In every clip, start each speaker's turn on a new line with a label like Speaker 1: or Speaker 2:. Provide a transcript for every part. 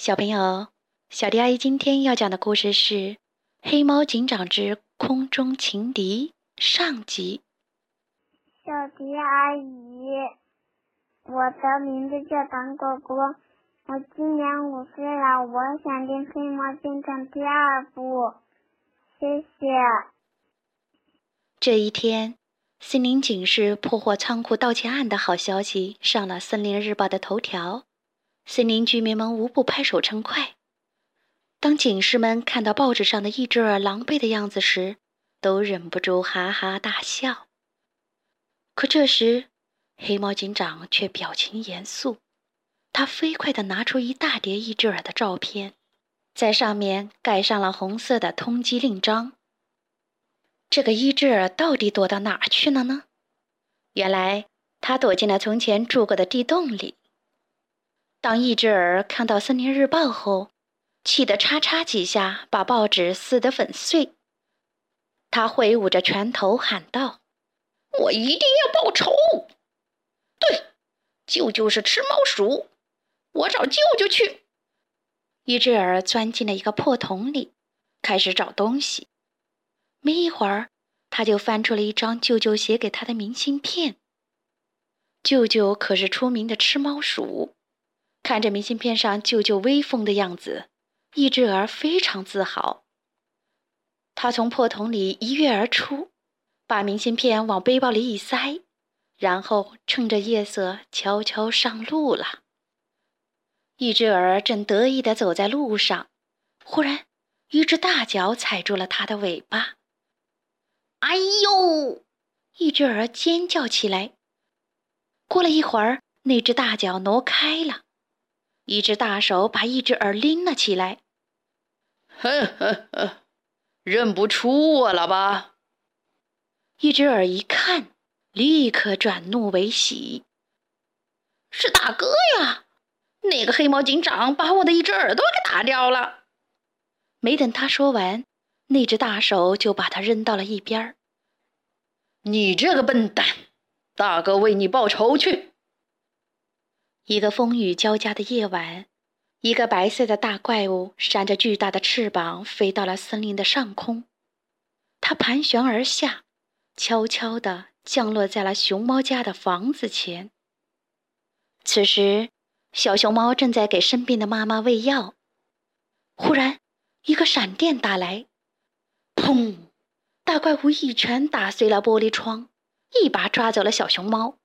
Speaker 1: 小朋友，小迪阿姨今天要讲的故事是《黑猫警长之空中情敌》上集。
Speaker 2: 小迪阿姨，我的名字叫唐果果，我今年五岁了，我想听《黑猫警长》第二部，谢谢。
Speaker 1: 这一天，森林警示破获仓库盗窃案的好消息上了《森林日报》的头条。森林居民们无不拍手称快。当警士们看到报纸上的一只耳狼狈的样子时，都忍不住哈哈大笑。可这时，黑猫警长却表情严肃，他飞快地拿出一大叠一只耳的照片，在上面盖上了红色的通缉令章。这个一只耳到底躲到哪去了呢？原来，他躲进了从前住过的地洞里。当一只耳看到《森林日报》后，气得嚓嚓几下把报纸撕得粉碎。他挥舞着拳头喊道：“
Speaker 3: 我一定要报仇！对，舅舅是吃猫鼠，我找舅舅去。”
Speaker 1: 一只耳钻进了一个破桶里，开始找东西。没一会儿，他就翻出了一张舅舅写给他的明信片。舅舅可是出名的吃猫鼠。看着明信片上舅舅威风的样子，一只儿非常自豪。他从破桶里一跃而出，把明信片往背包里一塞，然后趁着夜色悄悄上路了。一只儿正得意地走在路上，忽然，一只大脚踩住了他的尾巴。
Speaker 3: “哎呦！”
Speaker 1: 一只儿尖叫起来。过了一会儿，那只大脚挪开了。一只大手把一只耳拎了起来。
Speaker 3: 呵呵呵，认不出我了吧？
Speaker 1: 一只耳一看，立刻转怒为喜。
Speaker 3: 是大哥呀！那个黑猫警长把我的一只耳朵给打掉了。
Speaker 1: 没等他说完，那只大手就把他扔到了一边儿。
Speaker 3: 你这个笨蛋，大哥为你报仇去！
Speaker 1: 一个风雨交加的夜晚，一个白色的大怪物扇着巨大的翅膀飞到了森林的上空。它盘旋而下，悄悄地降落在了熊猫家的房子前。此时，小熊猫正在给生病的妈妈喂药。忽然，一个闪电打来，砰！大怪物一拳打碎了玻璃窗，一把抓走了小熊猫。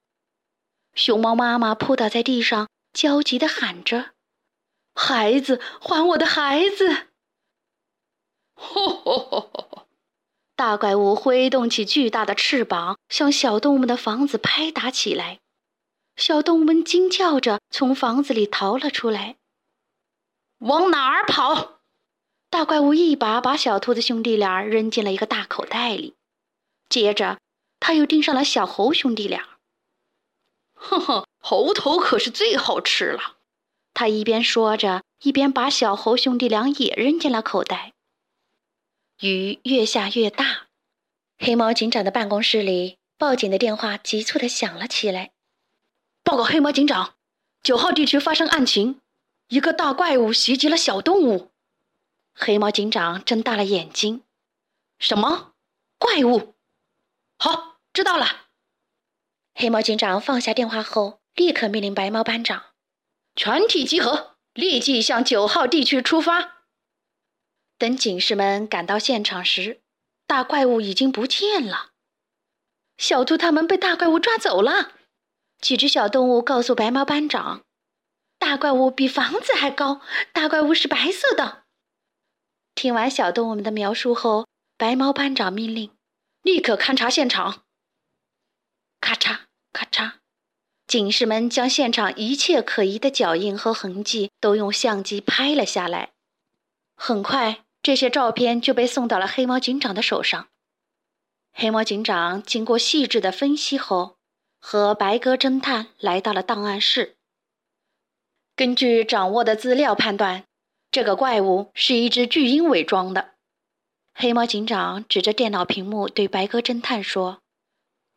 Speaker 1: 熊猫妈妈扑倒在地上，焦急地喊着：“孩子，还我的孩子！”吼大怪物挥动起巨大的翅膀，向小动物们的房子拍打起来。小动物们惊叫着从房子里逃了出来。
Speaker 3: 往哪儿跑？
Speaker 1: 大怪物一把把小兔子兄弟俩扔进了一个大口袋里，接着他又盯上了小猴兄弟俩。
Speaker 3: 哼哼，猴头可是最好吃了。
Speaker 1: 他一边说着，一边把小猴兄弟俩也扔进了口袋。雨越下越大，黑猫警长的办公室里，报警的电话急促地响了起来。
Speaker 4: 报告黑猫警长，九号地区发生案情，一个大怪物袭击了小动物。
Speaker 1: 黑猫警长睁大了眼睛：“
Speaker 4: 什么怪物？好，知道了。”
Speaker 1: 黑猫警长放下电话后，立刻命令白猫班长：“
Speaker 4: 全体集合，立即向九号地区出发。”
Speaker 1: 等警士们赶到现场时，大怪物已经不见了。小兔他们被大怪物抓走了。几只小动物告诉白猫班长：“大怪物比房子还高，大怪物是白色的。”听完小动物们的描述后，白猫班长命令：“
Speaker 4: 立刻勘察现场。”
Speaker 1: 咔嚓，警士们将现场一切可疑的脚印和痕迹都用相机拍了下来。很快，这些照片就被送到了黑猫警长的手上。黑猫警长经过细致的分析后，和白鸽侦探来到了档案室。根据掌握的资料判断，这个怪物是一只巨鹰伪装的。黑猫警长指着电脑屏幕对白鸽侦探说。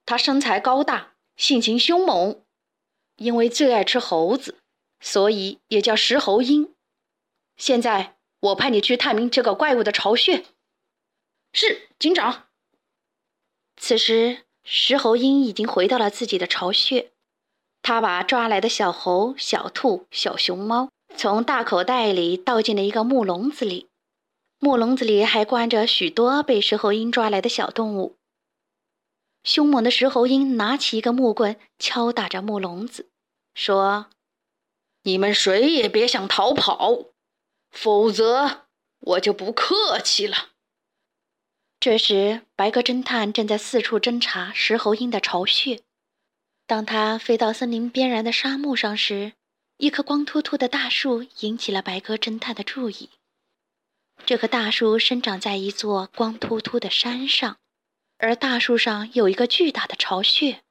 Speaker 1: 他身材高大，性情凶猛，因为最爱吃猴子，所以也叫石猴鹰。
Speaker 4: 现在我派你去探明这个怪物的巢穴。
Speaker 3: 是，警长。
Speaker 1: 此时，石猴鹰已经回到了自己的巢穴。他把抓来的小猴、小兔、小熊猫从大口袋里倒进了一个木笼子里。木笼子里还关着许多被石猴鹰抓来的小动物。凶猛的石猴鹰拿起一个木棍，敲打着木笼子，说：“
Speaker 4: 你们谁也别想逃跑，否则我就不客气了。”
Speaker 1: 这时，白鸽侦探正在四处侦查石猴鹰的巢穴。当他飞到森林边缘的沙漠上时，一棵光秃秃的大树引起了白鸽侦探的注意。这棵大树生长在一座光秃秃的山上，而大树上有一个巨大的巢穴。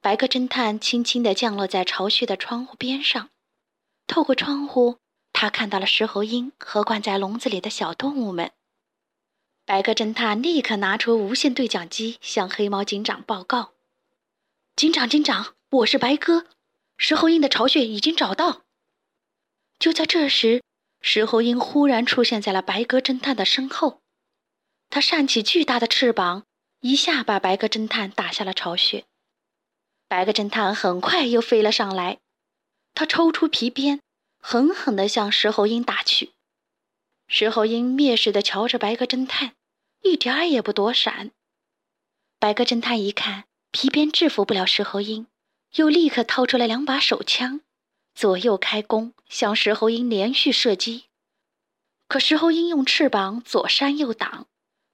Speaker 1: 白鸽侦探轻轻地降落在巢穴的窗户边上，透过窗户，他看到了石猴鹰和关在笼子里的小动物们。白鸽侦探立刻拿出无线对讲机，向黑猫警长报告：“
Speaker 4: 警长，警长，我是白鸽，石猴鹰的巢穴已经找到。”
Speaker 1: 就在这时，石猴鹰忽然出现在了白鸽侦探的身后，他扇起巨大的翅膀，一下把白鸽侦探打下了巢穴。白鸽侦探很快又飞了上来，他抽出皮鞭，狠狠地向石猴鹰打去。石猴鹰蔑视地瞧着白鸽侦探。一点儿也不躲闪。白鸽侦探一看皮鞭制服不了石猴鹰，又立刻掏出了两把手枪，左右开弓，向石猴鹰连续射击。可石猴鹰用翅膀左扇右挡，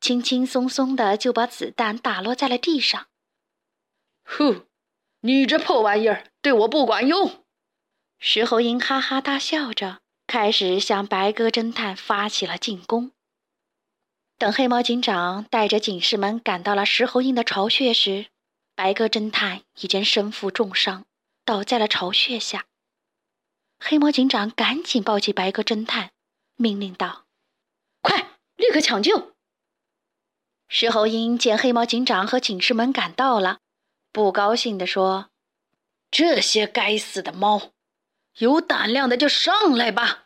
Speaker 1: 轻轻松松的就把子弹打落在了地上。
Speaker 4: 呼，你这破玩意儿对我不管用！
Speaker 1: 石猴鹰哈哈大笑着，开始向白鸽侦探发起了进攻。等黑猫警长带着警士们赶到了石猴鹰的巢穴时，白鸽侦探已经身负重伤，倒在了巢穴下。黑猫警长赶紧抱起白鸽侦探，命令道：“
Speaker 4: 快，立刻抢救！”
Speaker 1: 石猴鹰见黑猫警长和警士们赶到了，不高兴地说：“
Speaker 4: 这些该死的猫，有胆量的就上来吧！”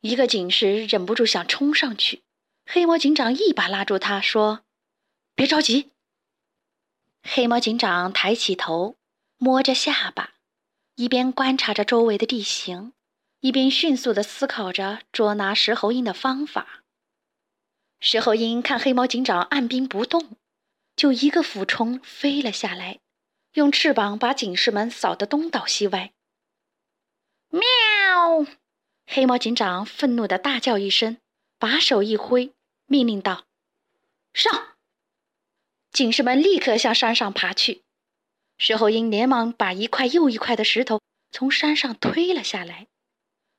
Speaker 1: 一个警士忍不住想冲上去。黑猫警长一把拉住他，说：“别着急。”黑猫警长抬起头，摸着下巴，一边观察着周围的地形，一边迅速地思考着捉拿石猴鹰的方法。石猴鹰看黑猫警长按兵不动，就一个俯冲飞了下来，用翅膀把警士们扫得东倒西歪。
Speaker 3: 喵！
Speaker 1: 黑猫警长愤怒地大叫一声，把手一挥。命令道：“上！”警士们立刻向山上爬去。石猴鹰连忙把一块又一块的石头从山上推了下来，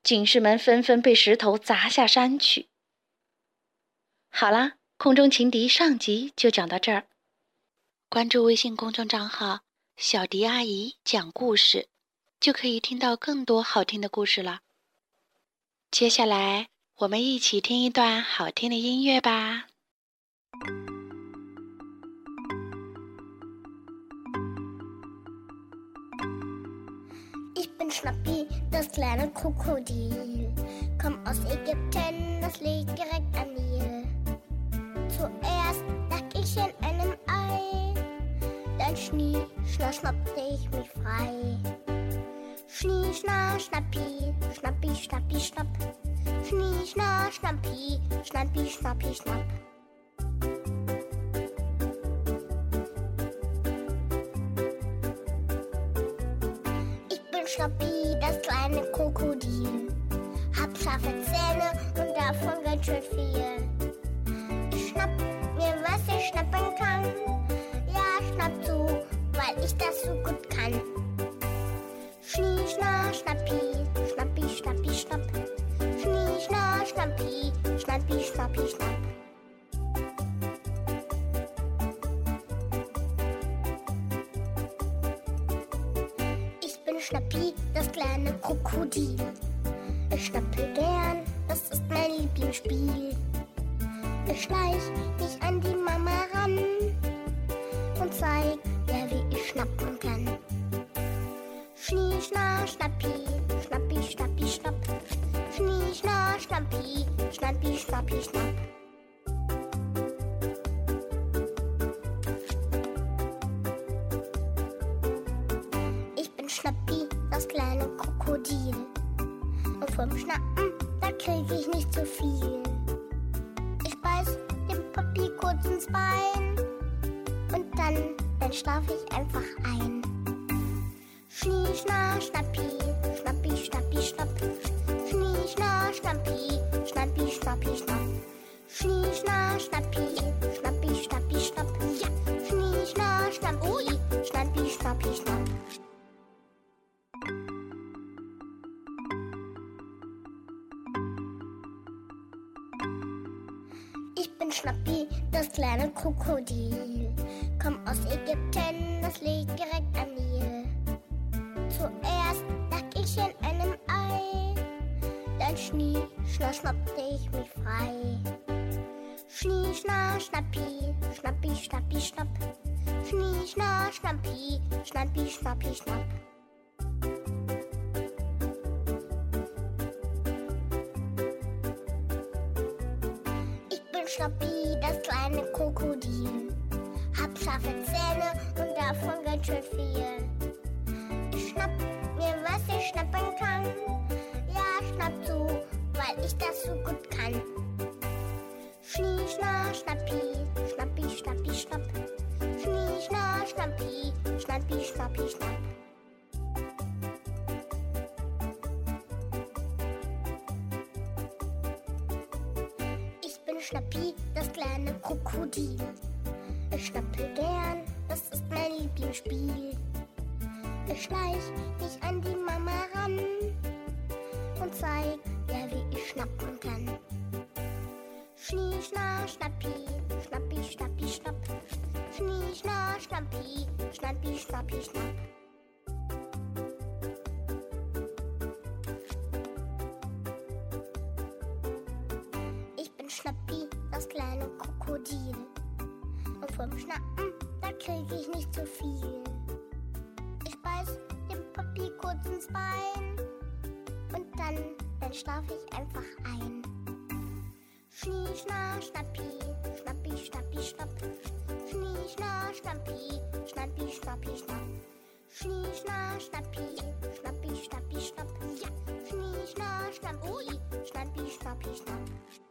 Speaker 1: 警士们纷纷被石头砸下山去。好啦，空中情敌上集就讲到这儿。关注微信公众账号“小迪阿姨讲故事”，就可以听到更多好听的故事了。接下来，我们一起听一段好听的音乐吧。
Speaker 2: Schnappi, das komm liegt schnie, schna, schnappte ich mich frei. Schnie, schna, schnappi, schnappi, schnappi, schnapp. Schnie, schna, schnappi, schnappi, schnappi, schnapp. Ich bin Schnappi, das kleine Krokodil. Hab scharfe Zähne und davon ganz schön viel. Ich schnapp mir, was ich schnappen kann. Weil ich das so gut kann. Schnie, schna, schnappi, schnappi, schnappi, schnapp. Schnie, schna, schnappi, schnappi, schnappi, schnapp. Ich bin Schnappi, das kleine Krokodil. Ich schnappe gern, das ist mein Lieblingsspiel. Ich schleich mich an die Mama ran und zeig schnappen kann. Schnie, schna, schnappi, schnappi, schnappi, schnapp. Schnie, Schnappi, Schnappi, Schnappi, Schnapp. Ich bin Schnappi, das kleine Krokodil. Und vom Schnappen, da krieg ich nicht zu viel. Ich beiß dem Papi kurz ins Bein schlafe ich einfach Ich bin Schnappi, das kleine Krokodil. Komm aus Ägypten, das liegt direkt am Nil. Zuerst lag ich in einem Ei, dann schnie, schna, schnappte ich mich frei. Schnie, schna, schnappi, schnappi, schnappi, schnapp. Schnie, schna, schnappi, schnappi, schnappi, schnapp. Schnappi, das kleine Krokodil. Hab scharfe Zähne und davon ganz schön viel. Ich schnapp mir, was ich schnappen kann. Ja, schnapp zu, weil ich das so gut kann. Schnie, schna, schnappi, schnappi, schnappi, schnapp. Schnie, schna, schnappi, schnappi, schnappi, schnapp. Schnappi, das kleine Krokodil. Ich schnappe gern, das ist mein Lieblingsspiel. Ich schleich mich an die Mama ran und zeig ihr, wie ich schnappen kann. Schnie, schna, schnappi, schnappi, schnappi, schnapp. Schnie, schna, schnappi, schnappi, schnappi, schnapp. Schnappi, das kleine Krokodil. Und vom Schnappen, da krieg ich nicht zu viel. Ich beiß dem Papi kurz ins Bein. Und dann, dann schlaf ich einfach ein. Schnie, schna, schnappi, schnappi, schnappi, schnapp. Schnie, schna, schnappi, schnappi, schnappi, schnapp. Schnie, schna, schnappi, schnappi, schnappi, schnapp. Ja. Schnie, schna, schnappi, schnappi, schnappi, schnapp.